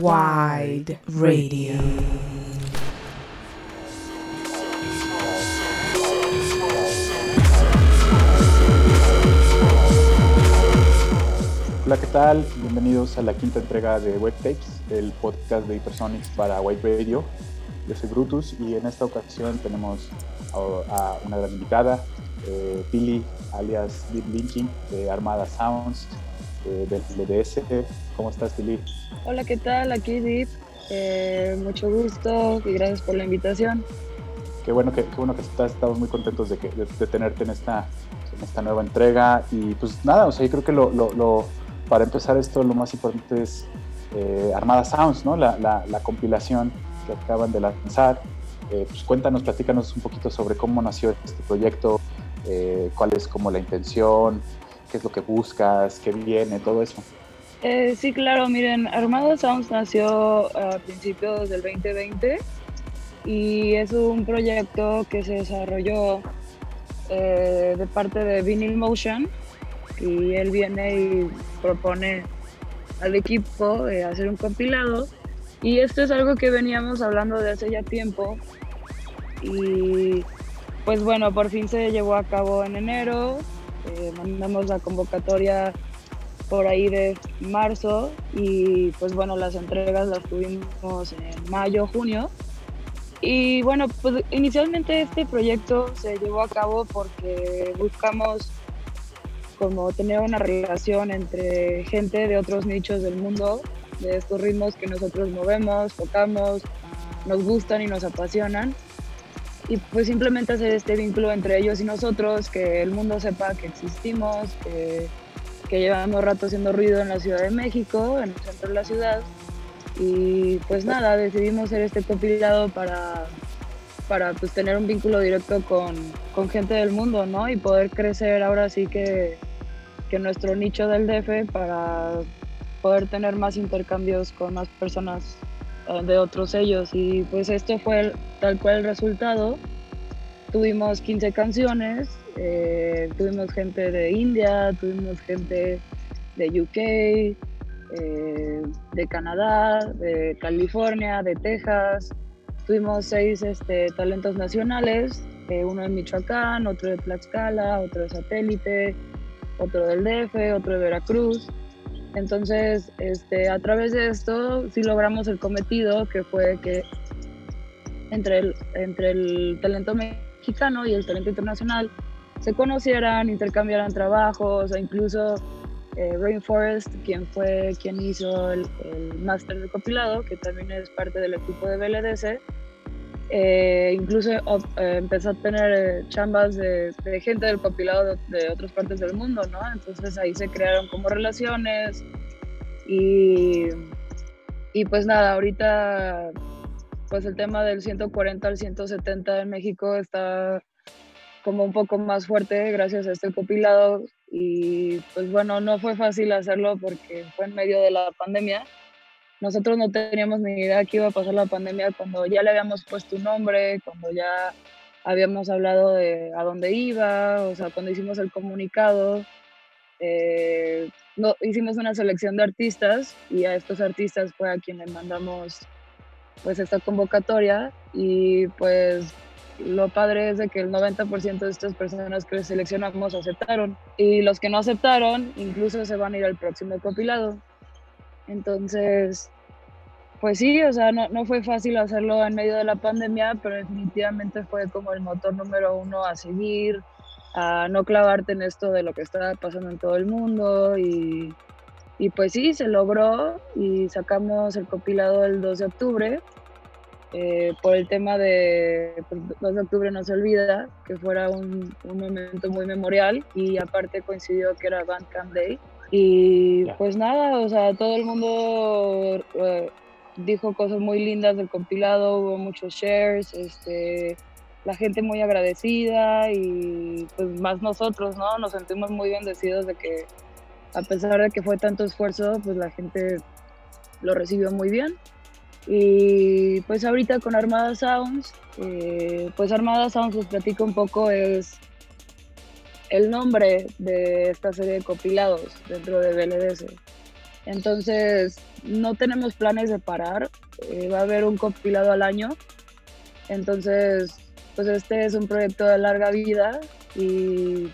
Wide Radio. Hola, ¿qué tal? Bienvenidos a la quinta entrega de Web Tapes, el podcast de Hypersonics para White Radio. Yo soy Brutus y en esta ocasión tenemos a, una gran invitada, eh, Pili, alias Deep Linking, de Armada Sounds, eh, del LDS. ¿Cómo estás, Pili? Hola, ¿qué tal? Aquí Deep. Eh, mucho gusto y gracias por la invitación. Qué bueno que, qué bueno que estás, estamos muy contentos de, que, de, tenerte en esta, en esta nueva entrega. Y pues nada, o sea, yo creo que lo, lo para empezar esto lo más importante es eh, Armada Sounds, ¿no? La, la, compilación que acaban de lanzar. Eh, pues cuéntanos, platícanos un poquito sobre cómo nació este proyecto, eh, cuál es como la intención, qué es lo que buscas, qué viene, todo eso. Sí, claro, miren, Armada Sounds nació a principios del 2020 y es un proyecto que se desarrolló de parte de Vinyl Motion, y él viene y propone al equipo eh, hacer un compilado. Y esto es algo que veníamos hablando de hace ya tiempo. Y pues bueno, por fin se llevó a cabo en enero. Eh, mandamos la convocatoria por ahí de marzo y pues bueno, las entregas las tuvimos en mayo, junio. Y bueno, pues inicialmente este proyecto se llevó a cabo porque buscamos como tener una relación entre gente de otros nichos del mundo, de estos ritmos que nosotros movemos, tocamos, nos gustan y nos apasionan. Y pues simplemente hacer este vínculo entre ellos y nosotros, que el mundo sepa que existimos, que, que llevamos rato haciendo ruido en la Ciudad de México, en el centro de la ciudad. Y pues nada, decidimos hacer este compilado para, para pues tener un vínculo directo con, con gente del mundo, ¿no? Y poder crecer ahora sí que que nuestro nicho del DF para poder tener más intercambios con más personas eh, de otros sellos y pues esto fue tal cual el resultado. Tuvimos 15 canciones, eh, tuvimos gente de India, tuvimos gente de UK, eh, de Canadá, de California, de Texas. Tuvimos seis este, talentos nacionales, uno de Michoacán, otro de Tlaxcala, otro de Satélite, otro del DF, otro de Veracruz. Entonces, este, a través de esto sí logramos el cometido, que fue que entre el, entre el talento mexicano y el talento internacional se conocieran, intercambiaran trabajos, o incluso eh, Rainforest, quien fue quien hizo el, el máster de compilado, que también es parte del equipo de BLDC, eh, incluso eh, empezó a tener eh, chambas de, gente del compilado de, otras partes del mundo, ¿no? Entonces ahí se crearon como relaciones y, y pues nada, ahorita pues el tema del 140 al 170 en México está como un poco más fuerte gracias a este compilado y pues bueno, no fue fácil hacerlo porque fue en medio de la pandemia. Nosotros no teníamos ni idea que iba a pasar la pandemia cuando ya le habíamos puesto un nombre, cuando ya habíamos hablado de a dónde iba, o sea, cuando hicimos el comunicado, eh, no, hicimos una selección de artistas y a estos artistas fue a quien le mandamos pues esta convocatoria y pues lo padre es de que el 90% de estas personas que seleccionamos aceptaron y los que no aceptaron incluso se van a ir al próximo compilado. Entonces, pues sí, o sea, no, fue fácil hacerlo en medio de la pandemia, pero definitivamente fue como el motor número uno a seguir, a no clavarte en esto de lo que estaba pasando en todo el mundo y, pues sí, se logró y sacamos el compilado el 2 de octubre. Eh, por el tema de pues, 2 de octubre no se olvida, que fuera un, un momento muy memorial y aparte coincidió que era Bandcamp Day. Y pues nada, o sea, todo el mundo eh, dijo cosas muy lindas del compilado, hubo muchos shares, este, la gente muy agradecida y pues más nosotros, ¿no? Nos sentimos muy bendecidos de que a pesar de que fue tanto esfuerzo, pues la gente lo recibió muy bien. Y pues ahorita con Armada Sounds, eh, pues Armada Sounds les platico un poco, es el nombre de esta serie de compilados dentro de BLDS. Entonces, no tenemos planes de parar. Eh, va a haber un compilado al año. Entonces, pues este es un proyecto de larga vida y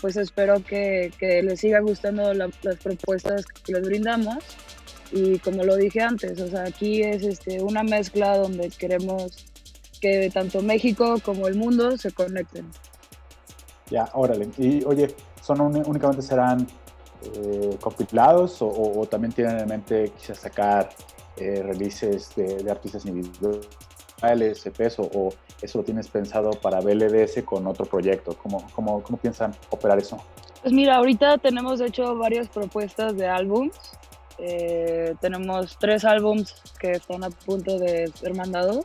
pues espero que, que les siga gustando las propuestas que les brindamos. Y como lo dije antes, o sea, aquí es este, una mezcla donde queremos que tanto México como el mundo se conecten. Ya, órale. Y oye, ¿son únicamente serán eh, compilados o, también tienen en mente quizás sacar eh, releases de, artistas individuales, EPs, o, o, eso lo tienes pensado para BLDS con otro proyecto? ¿Cómo, cómo, cómo piensan operar eso? Pues mira, ahorita tenemos hecho varias propuestas de álbums. Eh, tenemos tres álbums que están a punto de ser mandados.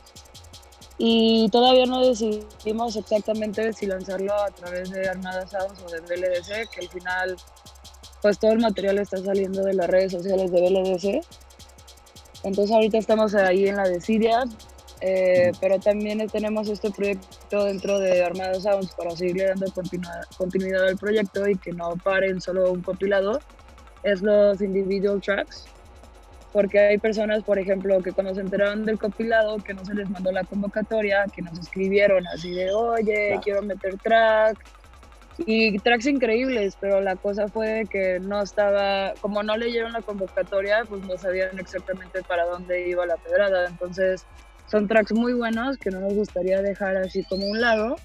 Y todavía no decidimos exactamente si lanzarlo a través de Armada Sounds o de BLDC, que al final pues todo el material está saliendo de las redes sociales de BLDC. Entonces ahorita estamos ahí en la desidia, eh, pero también tenemos este proyecto dentro de Armada Sounds para seguirle dando continuidad al proyecto y que no paren solo un compilado, es los individual tracks porque hay personas, por ejemplo, que cuando se enteraron del compilado, que no se les mandó la convocatoria, que nos escribieron así de, oye, quiero meter track. Y tracks increíbles, pero la cosa fue que no estaba, como no leyeron la convocatoria, pues no sabían exactamente para dónde iba la pedrada. Entonces, son tracks muy buenos que no nos gustaría dejar así como un lado.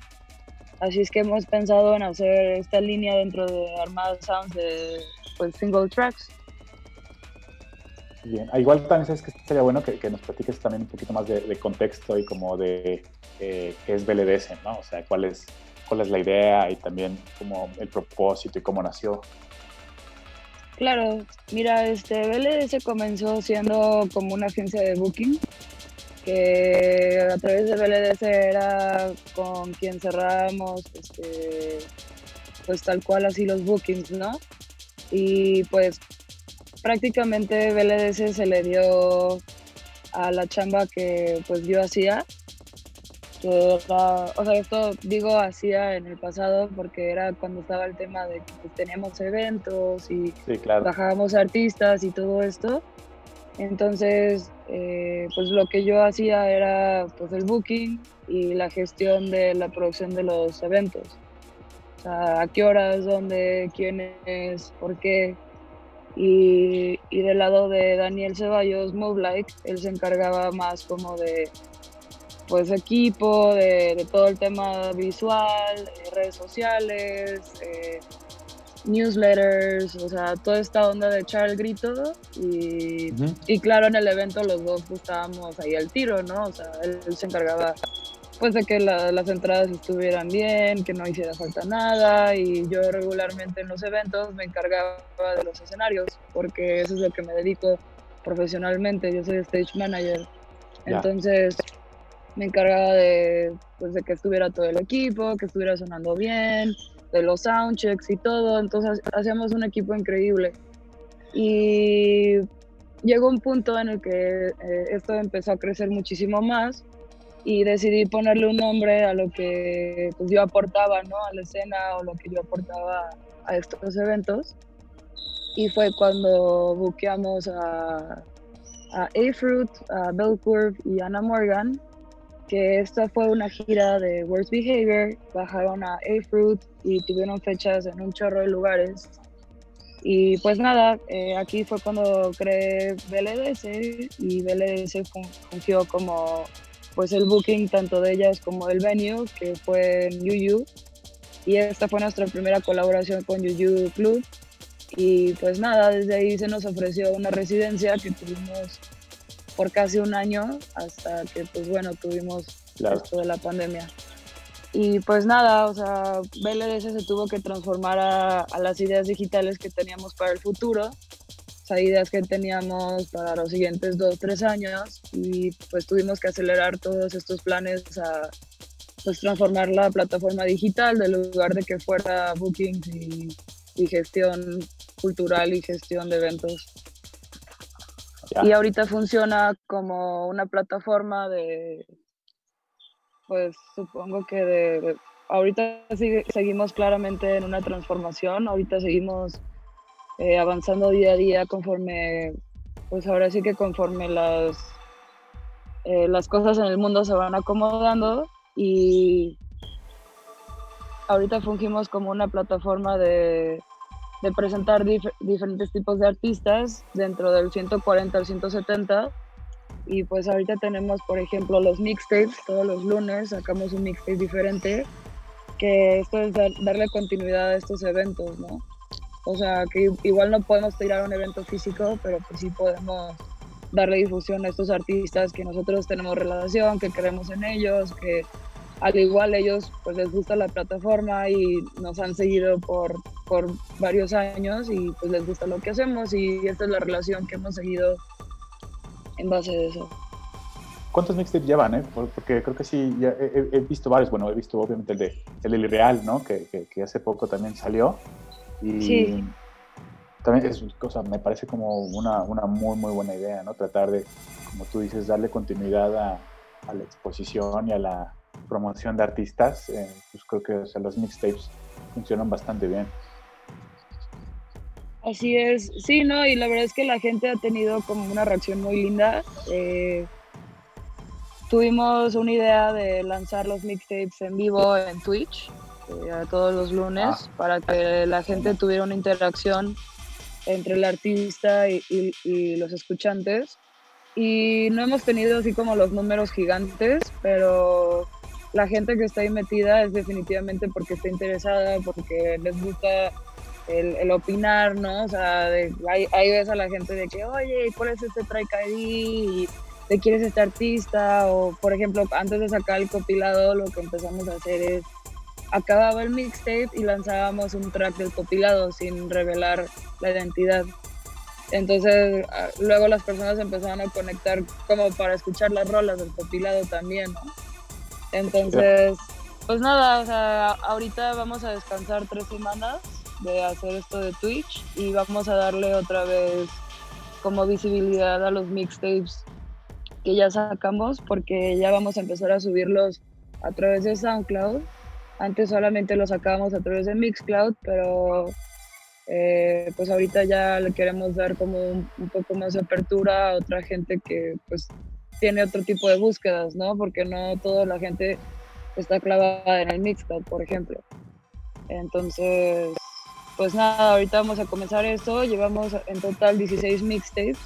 Así es que hemos pensado en hacer esta línea dentro de Armada Sounds de pues, single tracks. Bien, ah, igual también sabes que sería bueno que, nos platiques también un poquito más de, contexto y como de eh, qué es BLDS, ¿no? O sea, cuál es, cuál es la idea y también como el propósito y cómo nació. Claro, mira, este BLDS comenzó siendo como una agencia de booking, que a través de BLDS era con quien cerrábamos, este, pues tal cual así los bookings, ¿no? Y pues prácticamente BLDS se le dio a la chamba que pues yo hacía. o sea, esto digo hacía en el pasado porque era cuando estaba el tema de que pues, teníamos eventos y bajábamos artistas y todo esto. Entonces, eh, pues lo que yo hacía era pues el booking y la gestión de la producción de los eventos. O sea, a qué horas, dónde, quién es, por qué. Y, y, del lado de Daniel Ceballos, Move él se encargaba más como de pues equipo, de, todo el tema visual, redes sociales, eh, newsletters, o sea, toda esta onda de echar el grito y, y claro, en el evento los dos estábamos ahí al tiro, ¿no? O sea, él se encargaba pues de que las entradas estuvieran bien, que no hiciera falta nada y yo regularmente en los eventos me encargaba de los escenarios porque eso es lo que me dedico profesionalmente, yo soy stage manager. Entonces me encargaba de, pues, de que estuviera todo el equipo, que estuviera sonando bien, de los soundchecks y todo, entonces hacíamos un equipo increíble. Y llegó un punto en el que eh, esto empezó a crecer muchísimo más y decidí ponerle un nombre a lo que pues, yo aportaba ¿no? a la escena o lo que yo aportaba a estos eventos. Y fue cuando buqueamos a, a A-Fruit, a Bellcurve y Anna Morgan, que esta fue una gira de Worst Behavior, bajaron a A-Fruit y tuvieron fechas en un chorro de lugares. Y pues nada, eh, aquí fue cuando creé BLDS y BLDS fungió como pues el booking tanto de ellas como del venue, que fue en Yuyu. Y esta fue nuestra primera colaboración con Yuyu Club. Y pues nada, desde ahí se nos ofreció una residencia que tuvimos por casi un año hasta que pues bueno, tuvimos esto de la pandemia. Y pues nada, o sea, BLDS se tuvo que transformar a, a las ideas digitales que teníamos para el futuro ideas que teníamos para los siguientes dos, tres años y pues tuvimos que acelerar todos estos planes a pues transformar la plataforma digital del lugar de que fuera bookings y, gestión cultural y gestión de eventos. Y ahorita funciona como una plataforma de, pues supongo que de, ahorita seguimos claramente en una transformación, ahorita seguimos eh, avanzando día a día conforme, pues ahora sí que conforme las, eh, las cosas en el mundo se van acomodando y ahorita fungimos como una plataforma de, de presentar diferentes tipos de artistas dentro del 140 al 170 y pues ahorita tenemos por ejemplo los mixtapes, todos los lunes sacamos un mixtape diferente que esto es darle continuidad a estos eventos, ¿no? O sea, que igual no podemos tirar un evento físico, pero pues sí podemos darle difusión a estos artistas que nosotros tenemos relación, que creemos en ellos, que al igual ellos pues les gusta la plataforma y nos han seguido por, por varios años y pues les gusta lo que hacemos y esta es la relación que hemos seguido en base de eso. ¿Cuántos mixtapes llevan? Eh? Porque creo que sí, ya he, visto varios. Bueno, he visto obviamente el de el de Irreal, ¿no? Que, que, que hace poco también salió. Y sí. también es cosa, me parece como una, una, muy, muy buena idea, ¿no? Tratar de, como tú dices, darle continuidad a, a la exposición y a la promoción de artistas. Eh, pues creo que o sea, los mixtapes funcionan bastante bien. Así es, sí, ¿no? Y la verdad es que la gente ha tenido como una reacción muy linda. Eh, tuvimos una idea de lanzar los mixtapes en vivo en Twitch eh, todos los lunes ah. para que la gente tuviera una interacción entre el artista y, los escuchantes. Y no hemos tenido así como los números gigantes, pero la gente que está ahí metida es definitivamente porque está interesada, porque les gusta el, opinar, ¿no? O sea, ahí, ves a la gente de que, oye, ¿cuál es este track ID? ¿Te quieres este artista? O, por ejemplo, antes de sacar el compilado, lo que empezamos a hacer es acababa el mixtape y lanzábamos un track del compilado sin revelar la identidad. Entonces ah, luego las personas empezaron a conectar como para escuchar las rolas del compilado también, Entonces, pues nada, o sea, ahorita vamos a descansar tres semanas de hacer esto de Twitch y vamos a darle otra vez como visibilidad a los mixtapes que ya sacamos porque ya vamos a empezar a subirlos a través de SoundCloud antes solamente lo sacábamos a través de Mixcloud, pero eh, pues ahorita ya le queremos dar como un, poco más de apertura a otra gente que pues tiene otro tipo de búsquedas, ¿no? Porque no toda la gente está clavada en el Mixcloud, por ejemplo. Entonces, pues nada, ahorita vamos a comenzar esto. Llevamos en total 16 mixtapes.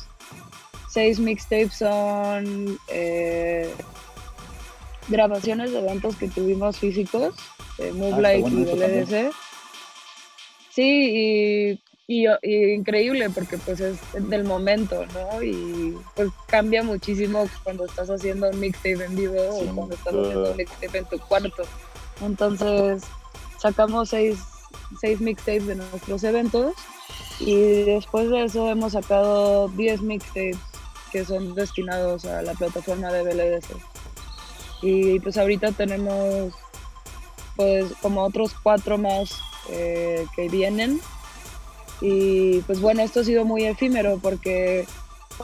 6 mixtapes son eh, grabaciones de eventos que tuvimos físicos de Move ah, y BLDC. Sí, y, increíble porque pues es del momento, ¿no? Y pues cambia muchísimo cuando estás haciendo un mixtape en vivo o cuando estás haciendo un mixtape en tu cuarto. Entonces sacamos seis, seis mixtapes de nuestros eventos y después de eso hemos sacado 10 mixtapes que son destinados a la plataforma de BLDC. Y pues ahorita tenemos pues como otros cuatro más eh, que vienen. Y pues bueno, esto ha sido muy efímero porque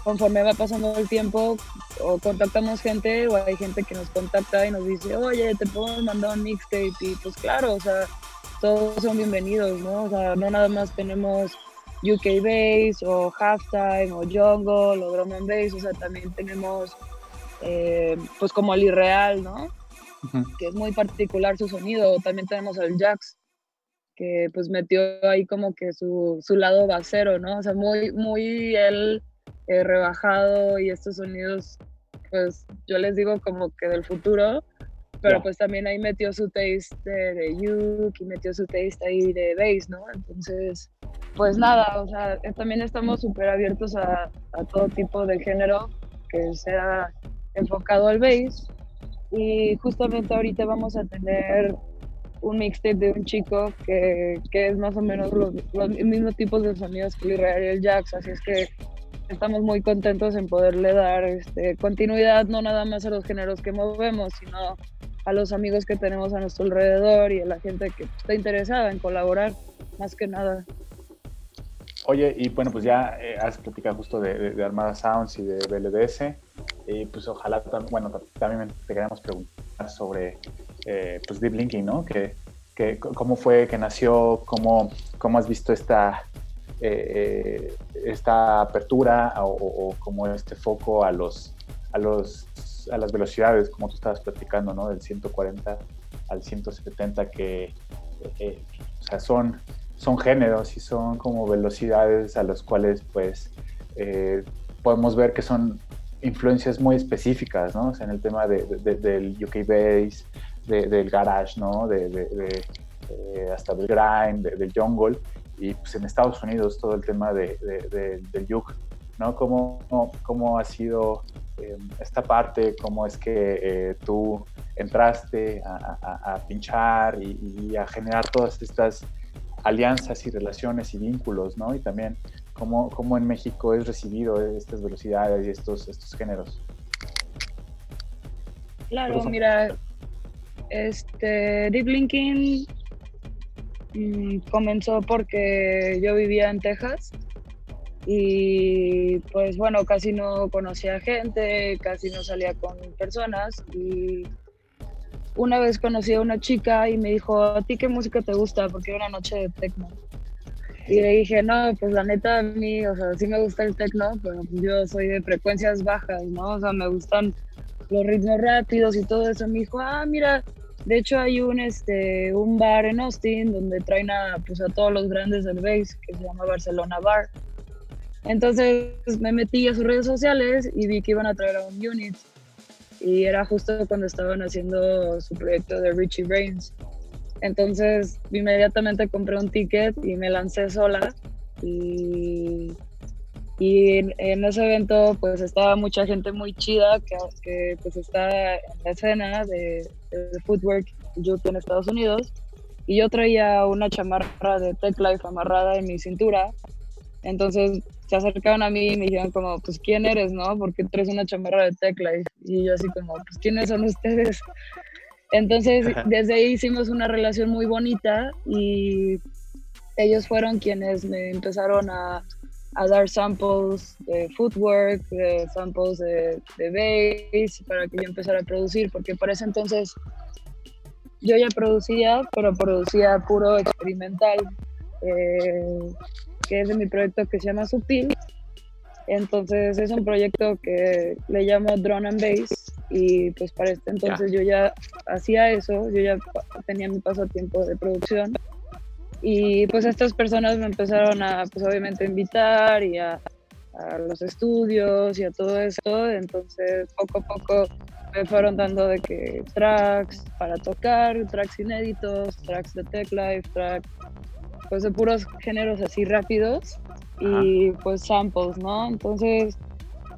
conforme va pasando el tiempo o contactamos gente o hay gente que nos contacta y nos dice, oye, te puedo mandar un mixtape y pues claro, o sea, todos son bienvenidos, ¿no? O sea, no nada más tenemos UK Bass o Halftime o Jungle o Drum and Bass, o sea, también tenemos eh, pues como el Irreal, ¿no? que es muy particular su sonido. También tenemos al Jax, que pues metió ahí como que su, su lado basero, ¿no? O sea, muy, muy él eh, rebajado y estos sonidos, pues yo les digo como que del futuro, pero pues también ahí metió su taste de, de y metió su taste ahí de bass, ¿no? Entonces, pues nada, o sea, eh, también estamos súper abiertos a, a todo tipo de género que sea enfocado al bass y justamente ahorita vamos a tener un mixtape de un chico que, que es más o menos los, los, mismos tipos de sonidos que Israel Jax, así es que estamos muy contentos en poderle dar este, continuidad no nada más a los géneros que movemos, sino a los amigos que tenemos a nuestro alrededor y a la gente que está interesada en colaborar, más que nada. Oye, y bueno, pues ya eh, has platicado justo de, Armada Sounds y de BLDS. Y pues ojalá, bueno, también te queremos preguntar sobre eh, pues Deep Linking, ¿no? Que, que, ¿Cómo fue que nació? ¿Cómo, cómo has visto esta, eh, esta apertura o, como este foco a los, a los a las velocidades, como tú estabas platicando, ¿no? Del 140 al 170, que eh, o sea, son, son géneros y son como velocidades a las cuales, pues, eh, podemos ver que son influencias muy específicas, ¿no? O sea, en el tema de, del UK bass, del garage, ¿no? De, hasta del grind, del jungle, y pues en Estados Unidos todo el tema del juke, ¿no? ¿Cómo, cómo ha sido em, esta parte? ¿Cómo es que eh, tú entraste a, pinchar y, a generar todas estas alianzas y relaciones y vínculos, ¿no? Y también cómo, cómo en México es recibido estas velocidades y estos, estos géneros. Claro, mira, este, Deep Linking mm, comenzó porque yo vivía en Texas y pues bueno, casi no conocía gente, casi no salía con personas y una vez conocí a una chica y me dijo, ¿a ti qué música te gusta? Porque era una noche de techno. Y le dije, no, pues la neta a mí, o sea, sí me gusta el techno, pero yo soy de frecuencias bajas, ¿no? O sea, me gustan los ritmos rápidos y todo eso. Me dijo, ah, mira, de hecho hay un, este, un bar en Austin donde traen a, pues, a todos los grandes del bass, que se llama Barcelona Bar. Entonces me metí a sus redes sociales y vi que iban a traer a un unit. Y era justo cuando estaban haciendo su proyecto de Richie Brains. Entonces inmediatamente compré un ticket y me lancé sola. Y, y en, ese evento pues estaba mucha gente muy chida que, que pues está en la escena de, de footwork yo en Estados Unidos. Y yo traía una chamarra de Tech Life amarrada en mi cintura. Entonces se acercaban a mí y me dijeron como, pues, ¿quién eres, no? Porque traes una chamarra de tecla. Y yo así como, pues, ¿quiénes son ustedes? Entonces, desde ahí hicimos una relación muy bonita y ellos fueron quienes me empezaron a, a dar samples de footwork, de samples de, de bass, para que yo empezara a producir, porque para ese entonces yo ya producía, pero producía puro experimental. Eh, que es de mi proyecto que se llama Sutil. Entonces es un proyecto que le llamo Drone and Bass y pues para este entonces yo ya hacía eso, yo ya tenía mi pasatiempo de producción. Y pues estas personas me empezaron a pues obviamente invitar y a, a los estudios y a todo eso, entonces poco a poco me fueron dando de que tracks para tocar, tracks inéditos, tracks de Tech Life, tracks pues de puros géneros así rápidos y pues samples, ¿no? Entonces,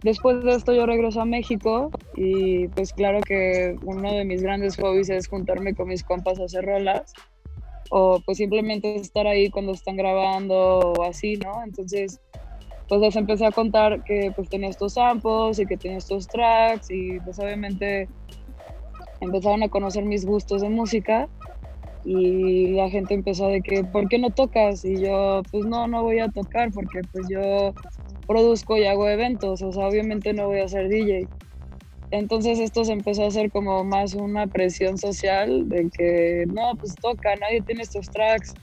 después de esto yo regreso a México y pues claro que uno de mis grandes hobbies es juntarme con mis compas a hacer rolas o pues simplemente estar ahí cuando están grabando o así, ¿no? Entonces, pues les empecé a contar que pues tenía estos samples y que tenía estos tracks y pues obviamente empezaron a conocer mis gustos de música y la gente empezó de que, ¿por qué no tocas? Y yo, pues no, no voy a tocar porque pues yo produzco y hago eventos, o sea, obviamente no voy a ser DJ. Entonces esto se empezó a hacer como más una presión social de que, no, pues toca, nadie tiene estos tracks,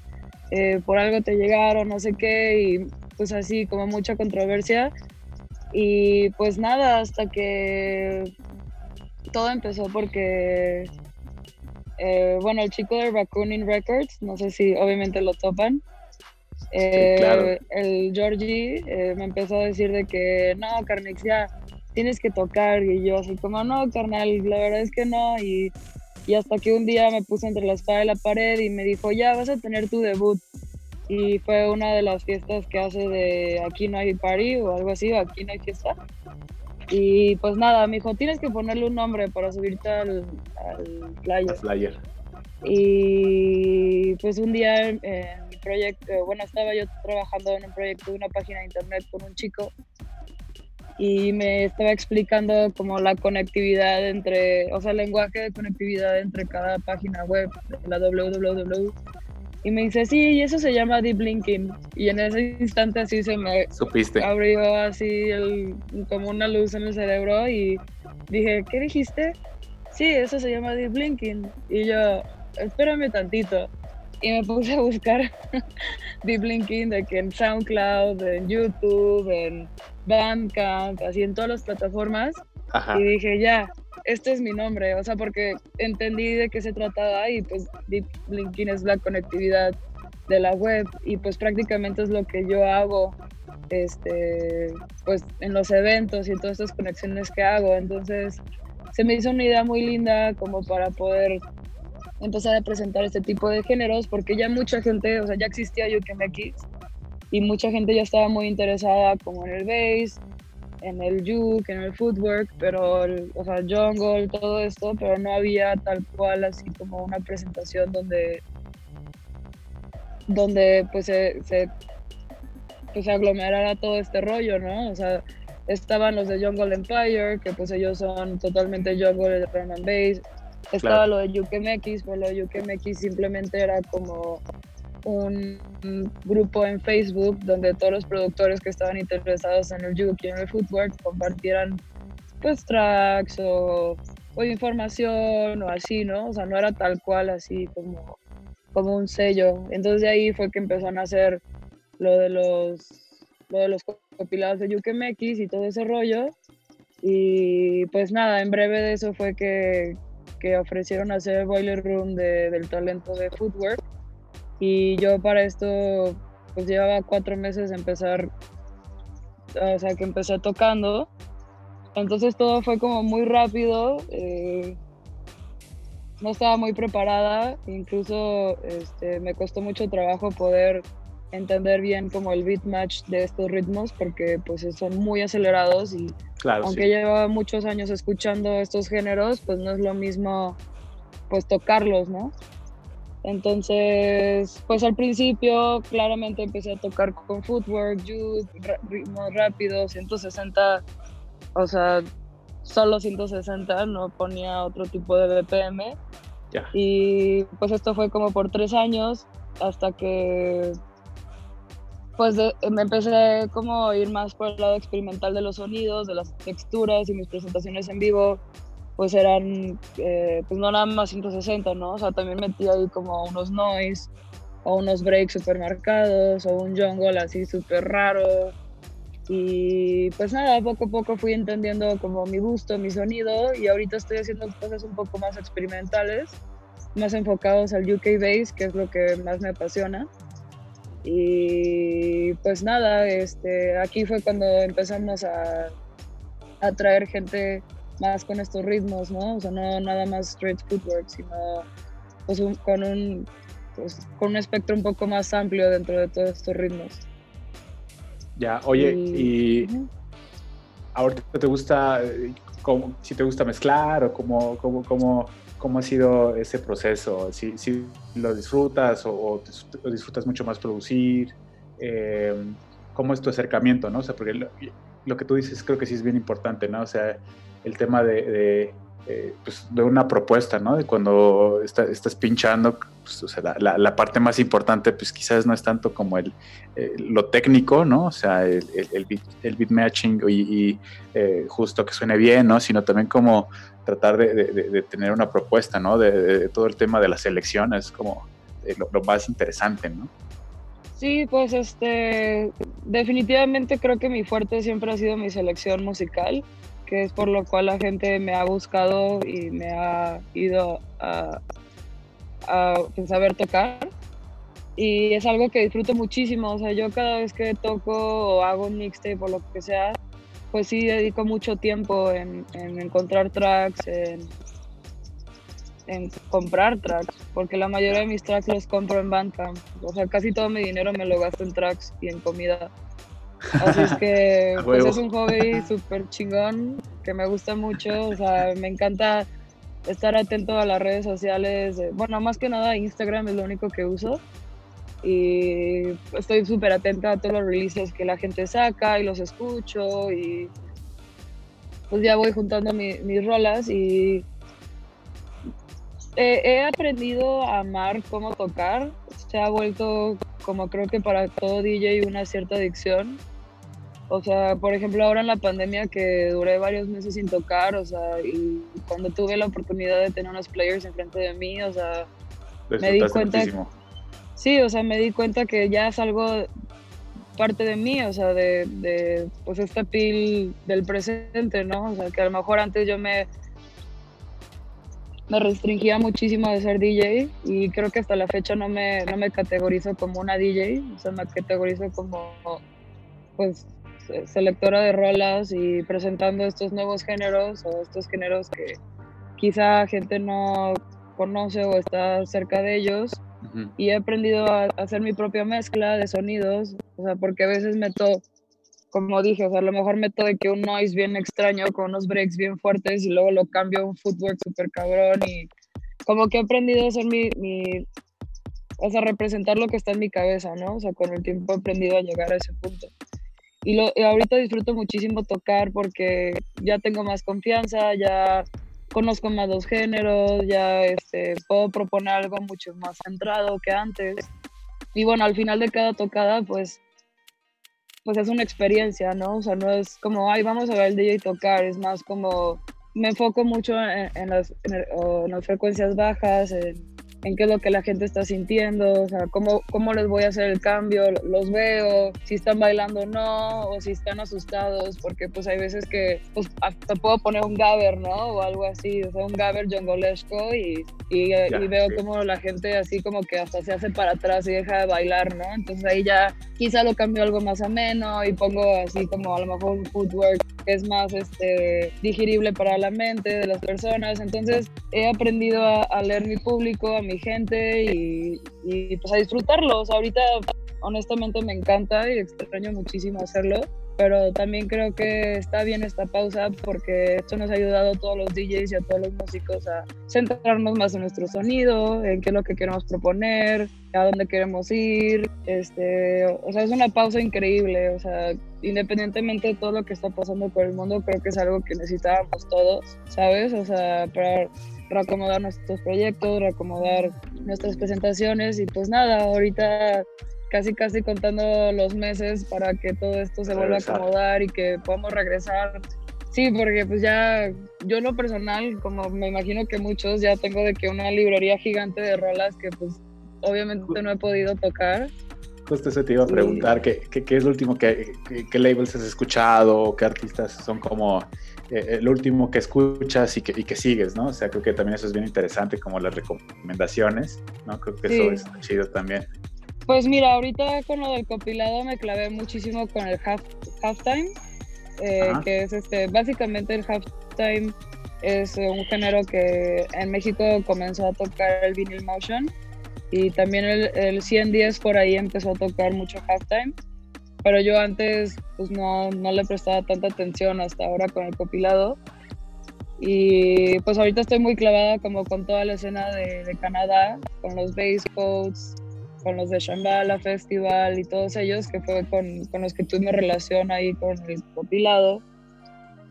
eh, por algo te llegaron, no sé qué, y pues así como mucha controversia. Y pues nada, hasta que todo empezó porque eh, bueno, el chico de Raccooning Records, no sé si obviamente lo topan. Eh, el Georgie eh, me empezó a decir de que no, Carnix, ya tienes que tocar. Y yo así como, no, carnal, la verdad es que no. Y, y hasta que un día me puse entre la espada y la pared y me dijo, ya vas a tener tu debut. Y fue una de las fiestas que hace de Aquí no hay party o algo así, o Aquí no hay fiesta. Y pues nada, me dijo, tienes que ponerle un nombre para subirte al, al flyer. flyer. Y pues un día en, mi proyecto, bueno, estaba yo trabajando en un proyecto de una página de internet con un chico y me estaba explicando como la conectividad entre, o sea, el lenguaje de conectividad entre cada página web, la www y me dice, sí, y eso se llama deep linking. Y en ese instante así se me abrió así el, como una luz en el cerebro y dije, ¿qué dijiste? Sí, eso se llama deep linking. Y yo, espérame tantito. y me puse a buscar Deep Linking de que en SoundCloud, en YouTube, en Bandcamp, así en todas las plataformas. Y dije, ya, este es mi nombre, o sea, porque entendí de qué se trataba y pues Deep Linking es la conectividad de la web y pues prácticamente es lo que yo hago este pues en los eventos y en todas estas conexiones que hago. Entonces se me hizo una idea muy linda como para poder empezar a presentar este tipo de géneros porque ya mucha gente, o sea, ya existía UKMX y mucha gente ya estaba muy interesada como en el bass, en el juke, en el footwork, pero, o sea, jungle, todo esto, pero no había tal cual así como una presentación donde donde pues se, se, pues, aglomerara todo este rollo, ¿no? O sea, estaban los de Jungle Empire, que pues ellos son totalmente jungle de drum and bass, estaba lo de UKMX, pero lo de UKMX simplemente era como un grupo en Facebook donde todos los productores que estaban interesados en el juke y en el footwork compartieran pues tracks o, información o así, ¿no? O sea, no era tal cual así como, como un sello. Entonces de ahí fue que empezó a nacer lo de los, lo de los compilados de y todo ese rollo. Y pues nada, en breve de eso fue que, que ofrecieron hacer Boiler Room de, del talento de Footwork. Y yo para esto, pues llevaba cuatro meses de empezar, o sea, que empecé tocando. Entonces todo fue como muy rápido. Eh, no estaba muy preparada, incluso este, me costó mucho trabajo poder entender bien como el beat match de estos ritmos porque pues son muy acelerados y aunque lleva muchos años escuchando estos géneros, pues no es lo mismo pues tocarlos, ¿no? Entonces, pues al principio claramente empecé a tocar con footwork, youth, ritmos rápidos, 160, o sea, solo 160, no ponía otro tipo de BPM. Y pues esto fue como por tres años hasta que pues me empecé como a ir más por el lado experimental de los sonidos, de las texturas y mis presentaciones en vivo pues eran eh, pues no nada más 160, ¿no? O sea, también metí ahí como unos noise o unos breaks super marcados o un jungle así súper raro. Y pues nada, poco a poco fui entendiendo como mi gusto, mi sonido y ahorita estoy haciendo cosas un poco más experimentales, más enfocados al UK bass, que es lo que más me apasiona. Y pues nada, este, aquí fue cuando empezamos a, a traer gente más con estos ritmos, ¿no? O sea, no nada más straight footwork, sino pues, con, un, pues, con un espectro un poco más amplio dentro de todos estos ritmos. Ya, oye, y, ahorita te gusta, si te gusta mezclar o cómo, cómo, cómo, cómo ha sido ese proceso, si, si lo disfrutas o, disfrutas mucho más producir, eh, cómo es tu acercamiento, ¿no? O sea, porque lo, lo, que tú dices creo que sí es bien importante, ¿no? O sea, el tema de, eh, pues, de, una propuesta, ¿no? De cuando estás pinchando, pues, o sea, la, parte más importante, pues quizás no es tanto como el, eh, lo técnico, ¿no? O sea, el, el, beat, el matching y, eh, justo que suene bien, ¿no? Sino también como tratar de, tener una propuesta, ¿no? De, todo el tema de la selección es como lo, lo más interesante, ¿no? Sí, pues este, definitivamente creo que mi fuerte siempre ha sido mi selección musical que es por lo cual la gente me ha buscado y me ha ido a, pues, saber tocar. Y es algo que disfruto muchísimo, o sea, yo cada vez que toco o hago un mixtape o lo que sea, pues sí dedico mucho tiempo en, encontrar tracks, en, en, comprar tracks, porque la mayoría de mis tracks los compro en Bandcamp. O sea, casi todo mi dinero me lo gasto en tracks y en comida. Así es que pues es un hobby súper chingón que me gusta mucho. O sea, me encanta estar atento a las redes sociales. Bueno, más que nada Instagram es lo único que uso. Y estoy súper atenta a todos los releases que la gente saca y los escucho. Y pues ya voy juntando mis rolas y he aprendido a amar cómo tocar. Se ha vuelto como creo que para todo DJ una cierta adicción. O sea, por ejemplo, ahora en la pandemia que duré varios meses sin tocar, o sea, y cuando tuve la oportunidad de tener unos players enfrente de mí, o sea, me di cuenta. sí, o sea, me di cuenta que ya es algo parte de mí, o sea, de, de pues esta piel del presente, ¿no? O sea, que a lo mejor antes yo me me restringía muchísimo de ser DJ y creo que hasta la fecha no me, no me categorizo como una DJ, o sea, me categorizo como pues selectora de rolas y presentando estos nuevos géneros o estos géneros que quizá gente no conoce o está cerca de ellos. Y he aprendido a hacer mi propia mezcla de sonidos, o sea, porque a veces meto como dije, o sea, a lo mejor meto de que un noise bien extraño con unos breaks bien fuertes y luego lo cambio a un footwork súper cabrón y como que he aprendido a hacer mi, mi, o sea, representar lo que está en mi cabeza, ¿no? O sea, con el tiempo he aprendido a llegar a ese punto. Y, lo, y ahorita disfruto muchísimo tocar porque ya tengo más confianza, ya conozco más dos géneros, ya este, puedo proponer algo mucho más centrado que antes. Y bueno, al final de cada tocada, pues pues es una experiencia, ¿no? O sea, no es como, ay, vamos a ver el DJ tocar, es más como, me enfoco mucho en, las, en las, frecuencias bajas, en, en qué es lo que la gente está sintiendo, o sea, cómo, cómo les voy a hacer el cambio, los veo, si están bailando o no, o si están asustados, porque pues hay veces que pues, hasta puedo poner un gabber, ¿no? O algo así, o sea, un gabber jongolesco y, y, y veo como la gente así como que hasta se hace para atrás y deja de bailar, ¿no? Entonces ahí ya quizá lo cambio algo más ameno y pongo así como a lo mejor un footwork que es más este, digerible para la mente de las personas. Entonces he aprendido a, a leer mi público, a mi gente y, y pues a disfrutarlos. ahorita honestamente me encanta y extraño muchísimo hacerlo, pero también creo que está bien esta pausa porque esto nos ha ayudado a todos los DJs y a todos los músicos a centrarnos más en nuestro sonido, en qué es lo que queremos proponer, a dónde queremos ir. Este, o sea, es una pausa increíble, o sea, independientemente de todo lo que está pasando por el mundo, creo que es algo que necesitábamos todos, ¿sabes? O sea, para reacomodar nuestros proyectos, reacomodar nuestras presentaciones y pues nada, ahorita casi casi contando los meses para que todo esto se vuelva a acomodar y que podamos regresar. Sí, porque pues ya yo lo personal, como me imagino que muchos, ya tengo de que una librería gigante de rolas que pues obviamente no he podido tocar. Justo eso te iba a preguntar, ¿qué, qué, es lo último que, qué labels has escuchado? ¿Qué artistas son como eh, el último que escuchas y que, y que sigues, ¿no? O sea, creo que también eso es bien interesante, como las recomendaciones, ¿no? Creo que eso es chido también. Pues mira, ahorita con lo del compilado me clavé muchísimo con el half, halftime, eh, que es este, básicamente el halftime es un género que en México comenzó a tocar el vinyl motion y también el, el 110 por ahí empezó a tocar mucho halftime pero yo antes pues no, no le prestaba tanta atención hasta ahora con el compilado. Y pues ahorita estoy muy clavada como con toda la escena de, de Canadá, con los Codes, con los de Shambhala Festival y todos ellos, que fue con, con los que tuve relación ahí con el compilado.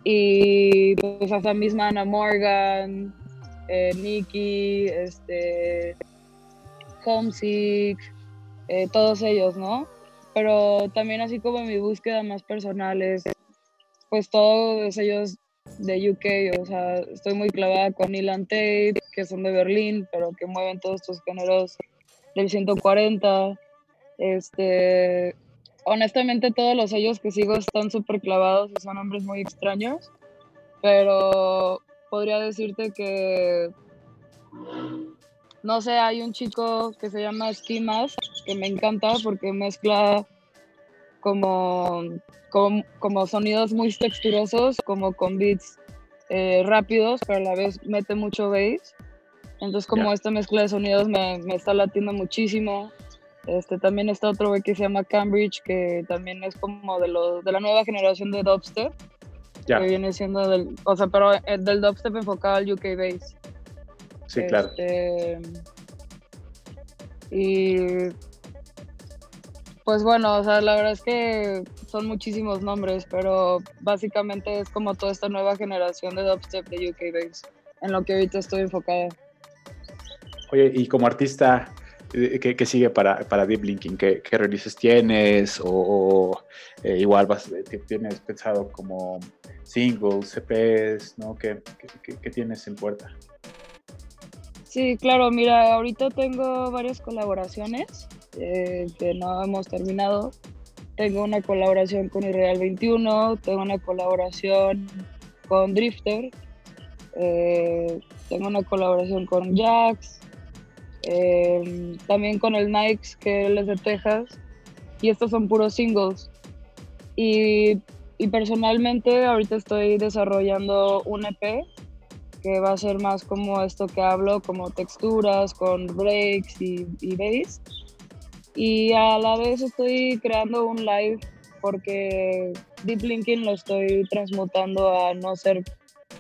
Y pues hasta misma Ana Morgan, eh, Nicky, este, Homesick, eh, todos ellos, ¿no? Pero también así como mi búsqueda más personal es pues todos ellos de UK, o sea, estoy muy clavada con Ilan Tate, que son de Berlín, pero que mueven todos estos géneros del 140. Este, honestamente todos los sellos que sigo están súper clavados y son hombres muy extraños, pero podría decirte que no sé, hay un chico que se llama Ski que me encanta porque mezcla como, como, sonidos muy texturosos, como con beats eh, rápidos, pero a la vez mete mucho bass. Entonces como esta mezcla de sonidos me, me, está latiendo muchísimo. Este, también está otro güey que se llama Cambridge, que también es como de, de la nueva generación de dubstep. Que viene siendo del, o sea, pero eh, del dubstep enfocado al UK bass. Sí, claro. Este, y pues bueno, o sea, la verdad es que son muchísimos nombres, pero básicamente es como toda esta nueva generación de dubstep de UK Bass, en lo que ahorita estoy enfocada. Oye, y como artista, eh, ¿qué, sigue para, para Deep Linking? ¿Qué, qué releases tienes? ¿O, eh, igual vas, eh, tienes pensado como singles, CPs, ¿no? ¿Qué, qué tienes en puerta? Sí, claro, mira, ahorita tengo varias colaboraciones. eh, que no hemos terminado. Tengo una colaboración con Irreal 21, tengo una colaboración con Drifter, eh, tengo una colaboración con Jax, eh, también con el Nikes, que él es de Texas, y estos son puros singles. Y, y personalmente ahorita estoy desarrollando un EP que va a ser más como esto que hablo, como texturas con breaks y, y bass. Y a la vez estoy creando un live porque Deep Linking lo estoy transmutando a no ser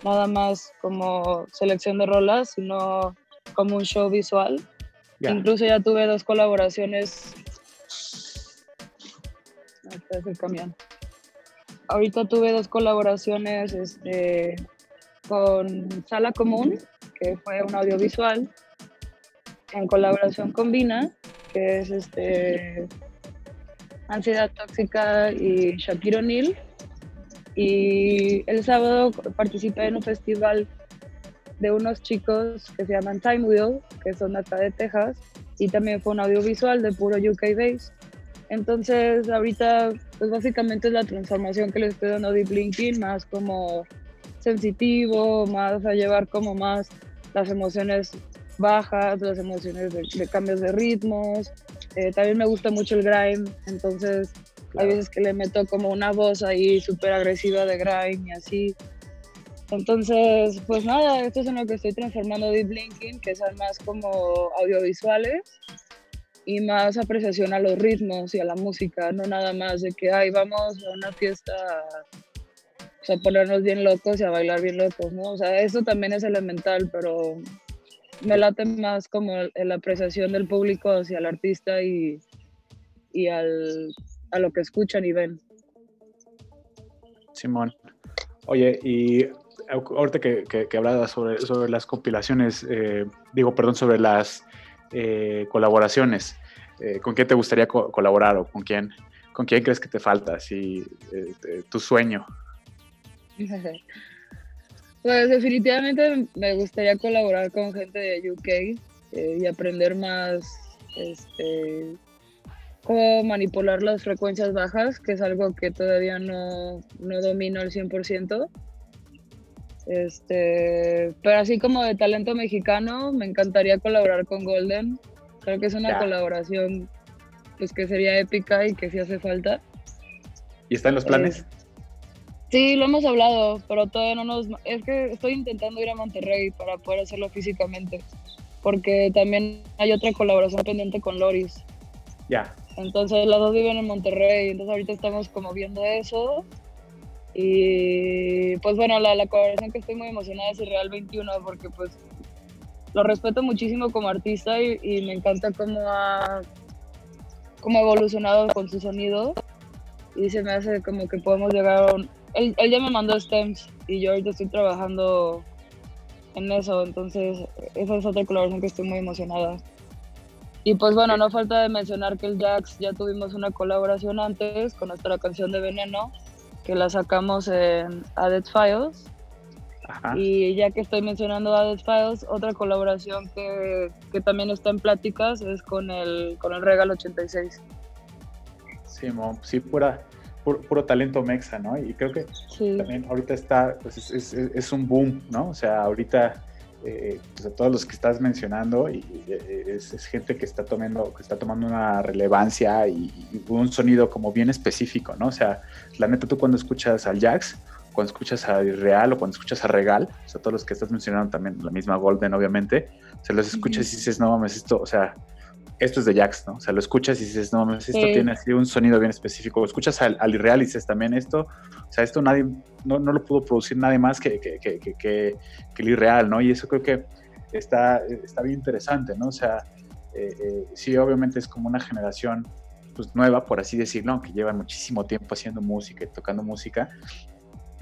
nada más como selección de rolas, sino como un show visual. Incluso ya tuve dos colaboraciones. Este es el camión. Ahorita tuve dos colaboraciones este, con Sala Común, que fue un audiovisual, en colaboración con Vina, que es este, Ansiedad Tóxica y Shakira O'Neal. Y el sábado participé en un festival de unos chicos que se llaman Time Wheel, que son acá de Texas, y también fue un audiovisual de puro UK Base. Entonces, ahorita, pues básicamente es la transformación que le estoy dando a Deep Linking, más como sensitivo, más a llevar como más las emociones bajas, las emociones de, cambios de ritmos. Eh, también me gusta mucho el grime, entonces hay veces que le meto como una voz ahí súper agresiva de grime y así. Entonces, pues nada, esto es en lo que estoy transformando Deep Linking, que son más como audiovisuales y más apreciación a los ritmos y a la música, no nada más de que, ay, vamos a una fiesta sea, ponernos bien locos y a bailar bien locos, ¿no? O sea, eso también es elemental, pero me late más como la apreciación del público hacia el artista y, y al, a lo que escuchan y ven. Simón. Oye, y ahorita que, que, que hablabas sobre, sobre las compilaciones, eh, digo, perdón, sobre las eh, colaboraciones, eh, ¿con quién te gustaría colaborar o con quién, con quién crees que te falta? Si, tu sueño. Pues definitivamente me gustaría colaborar con gente de UK eh, y aprender más este, cómo manipular las frecuencias bajas, que es algo que todavía no, no domino al 100%. Este, pero así como de talento mexicano, me encantaría colaborar con Golden. Creo que es una colaboración pues que sería épica y que sí hace falta. ¿Y está en los planes? Sí, lo hemos hablado, pero todavía no nos... Es que estoy intentando ir a Monterrey para poder hacerlo físicamente, porque también hay otra colaboración pendiente con Loris. Ya. Entonces las dos viven en Monterrey, entonces ahorita estamos como viendo eso. Y pues bueno, la, la colaboración que estoy muy emocionada es Real 21, porque pues lo respeto muchísimo como artista y, y me encanta cómo ha, cómo ha evolucionado con su sonido y se me hace como que podemos llegar un, él, ya me mandó stems y yo ahorita estoy trabajando en eso, entonces esa es otra colaboración que estoy muy emocionada. Y pues bueno, no falta de mencionar que el Jax ya tuvimos una colaboración antes con nuestra canción de Veneno, que la sacamos en Added Files. Y ya que estoy mencionando Added Files, otra colaboración que, que, también está en pláticas es con el, con el Regal 86. Sí, sí, pura, puro, talento mexa, ¿no? Y creo que también ahorita está, pues es, es, un boom, ¿no? O sea, ahorita eh, pues todos los que estás mencionando y, es, gente que está tomando que está tomando una relevancia y, un sonido como bien específico, ¿no? O sea, la neta tú cuando escuchas al Jax, cuando escuchas a Real o cuando escuchas a Regal, o sea, todos los que estás mencionando también, la misma Golden obviamente, se los escuchas y dices, no mames, esto, o sea, esto es de Jax, ¿no? O sea, lo escuchas y dices, no esto tiene así un sonido bien específico. escuchas al, al, Irreal y dices también esto, o sea, esto nadie, no, no lo pudo producir nadie más que, que, que, que, el Irreal, ¿no? Y eso creo que está, está bien interesante, ¿no? O sea, eh, eh, sí, obviamente es como una generación pues, nueva, por así decirlo, que lleva muchísimo tiempo haciendo música y tocando música,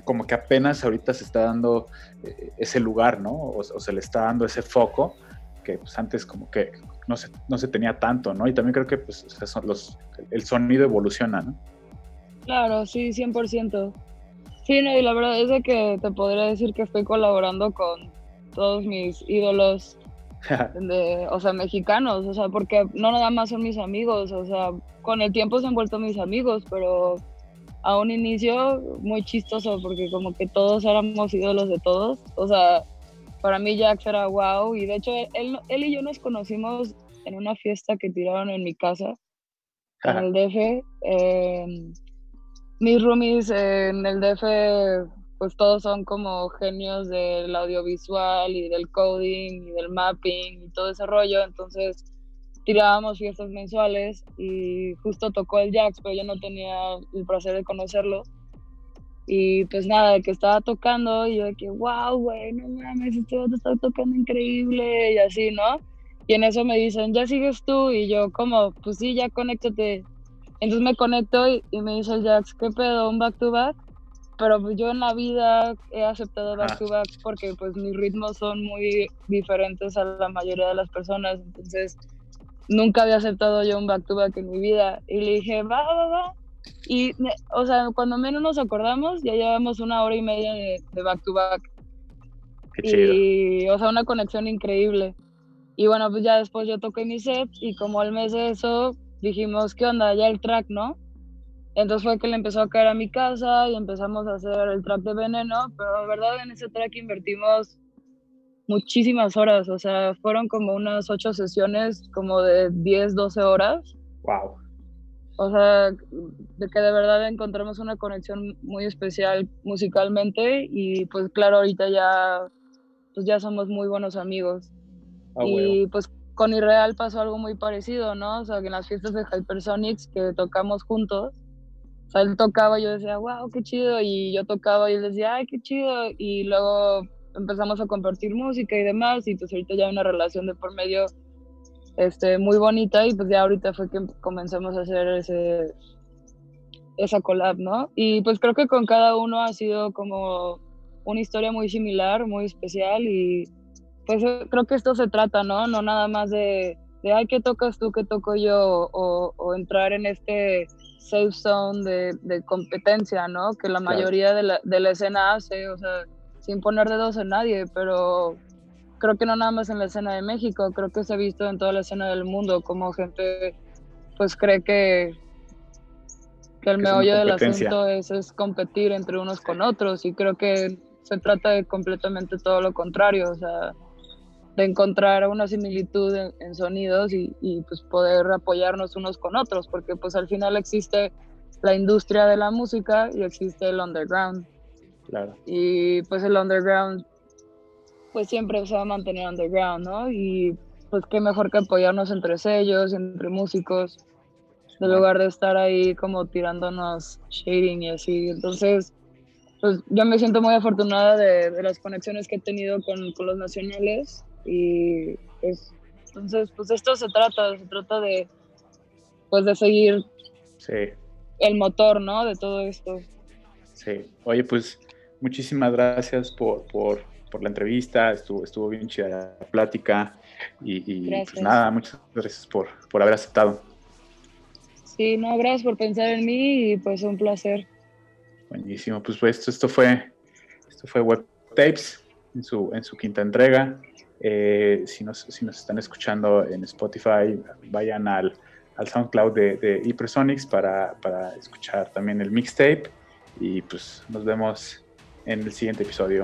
como que apenas ahorita se está dando eh, ese lugar, ¿no? O, o, se le está dando ese foco que pues, antes como que no se, no se tenía tanto, ¿no? Y también creo que pues, los, el sonido evoluciona, ¿no? Claro, sí, 100%. Sí, no, y la verdad es que te podría decir que estoy colaborando con todos mis ídolos de, o sea, mexicanos, o sea, porque no nada más son mis amigos, o sea, con el tiempo se han vuelto mis amigos, pero a un inicio muy chistoso porque como que todos éramos ídolos de todos, o sea, para mí Jax era wow y de hecho él, él y yo nos conocimos en una fiesta que tiraron en mi casa, en el DF. Em, mis roomies en el DF, pues todos son como genios del audiovisual y del coding y del mapping y todo ese rollo, entonces tirábamos fiestas mensuales y justo tocó el Jax, pero yo no tenía el placer de conocerlo. Y pues nada, que estaba tocando y yo de que, wow, güey, no mames, este otro está tocando increíble y así, ¿no? Y en eso me dicen, ya sigues tú. Y yo, como, pues sí, ya conéctate. Entonces me conecto y, me dice el Jax, ¿qué pedo? ¿Un back to back? Pero pues yo en la vida he aceptado back to back porque pues mis ritmos son muy diferentes a la mayoría de las personas. Entonces nunca había aceptado yo un back to back en mi vida. Y le dije, va, va, va. Y, o sea, cuando menos nos acordamos, ya llevamos una hora y media de, de back to back. Qué chido. Y, o sea, una conexión increíble. Y bueno, pues ya después yo toqué mi set y como al mes de eso dijimos, ¿qué onda? Ya el track, ¿no? Entonces fue que le empezó a caer a mi casa y empezamos a hacer el track de veneno, pero de verdad en ese track invertimos muchísimas horas, o sea, fueron como unas ocho sesiones, como de 10, 12 horas. Wow. O sea, de que de verdad encontramos una conexión muy especial musicalmente y pues claro, ahorita ya, pues ya somos muy buenos amigos. Ah, y pues con Irreal pasó algo muy parecido, ¿no? O sea, que en las fiestas de Hypersonics que tocamos juntos, o sea, él tocaba y yo decía, wow, qué chido, y yo tocaba y él decía, ay, qué chido, y luego empezamos a compartir música y demás, y pues ahorita ya hay una relación de por medio este, muy bonita, y pues ya ahorita fue que comenzamos a hacer ese, esa collab, ¿no? Y pues creo que con cada uno ha sido como una historia muy similar, muy especial, y pues eh, creo que esto se trata, ¿no? No nada más de, de ay, ¿qué tocas tú, qué toco yo? O, o entrar en este safe zone de, de competencia, ¿no? Que la mayoría de, la, de la escena hace, o sea, sin poner dedos en nadie, pero creo que no nada más en la escena de México, creo que se ha visto en toda la escena del mundo, como gente pues cree que, que el meollo del asunto es, es competir entre unos con otros y creo que se trata de completamente todo lo contrario, o sea, de encontrar una similitud en, sonidos y, y, pues poder apoyarnos unos con otros, porque pues al final existe la industria de la música y existe el underground. Claro. Y pues el underground pues siempre se va a mantener underground, ¿no? Y pues qué mejor que apoyarnos entre sellos, entre músicos, en lugar de estar ahí como tirándonos shading y así. Entonces, pues yo me siento muy afortunada de, de las conexiones que he tenido con, con los nacionales y pues, entonces, pues esto se trata, se trata de, pues de seguir sí. el motor, ¿no? De todo esto. Sí. Oye, pues muchísimas gracias por, por, por la entrevista, estuvo, estuvo bien chida la plática y, y pues nada, muchas gracias por, por haber aceptado. Sí, no, gracias por pensar en mí y pues un placer. Buenísimo, pues, pues esto, esto fue esto fue Web Tapes en su, en su quinta entrega. Eh, si, nos, si nos están escuchando en Spotify, vayan al, al SoundCloud de, de Hypersonics para, para escuchar también el mixtape. Y pues nos vemos en el siguiente episodio.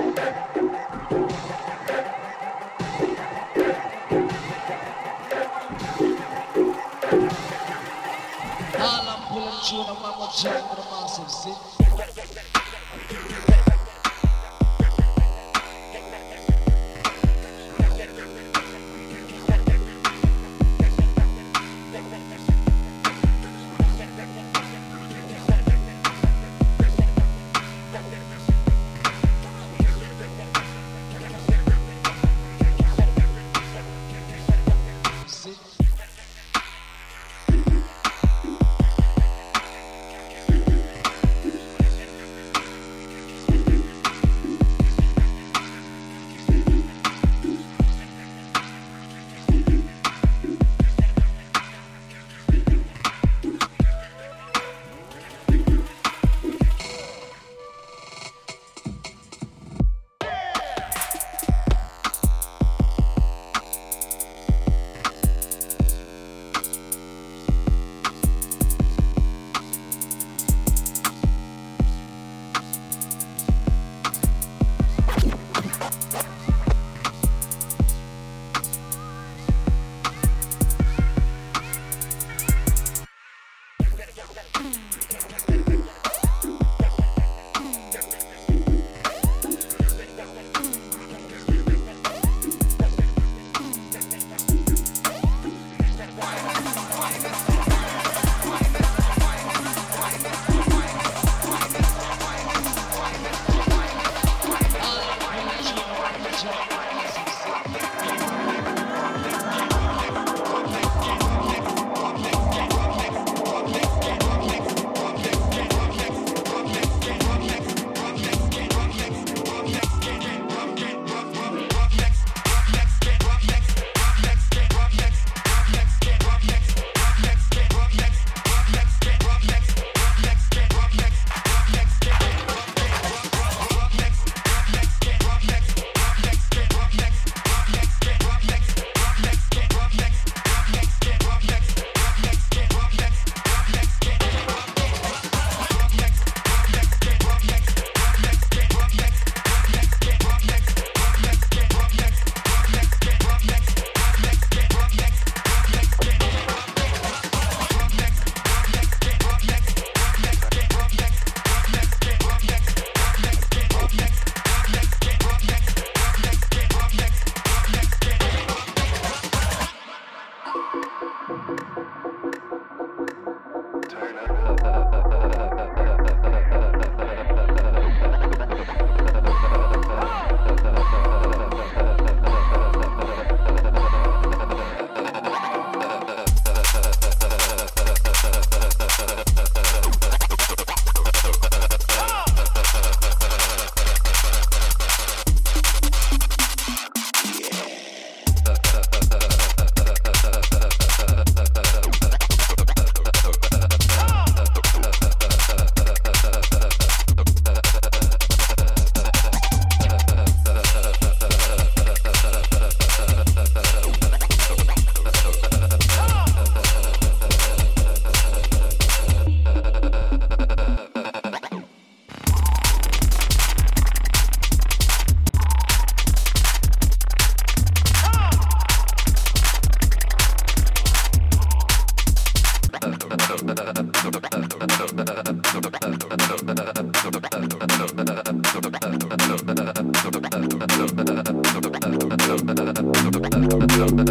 Who I'm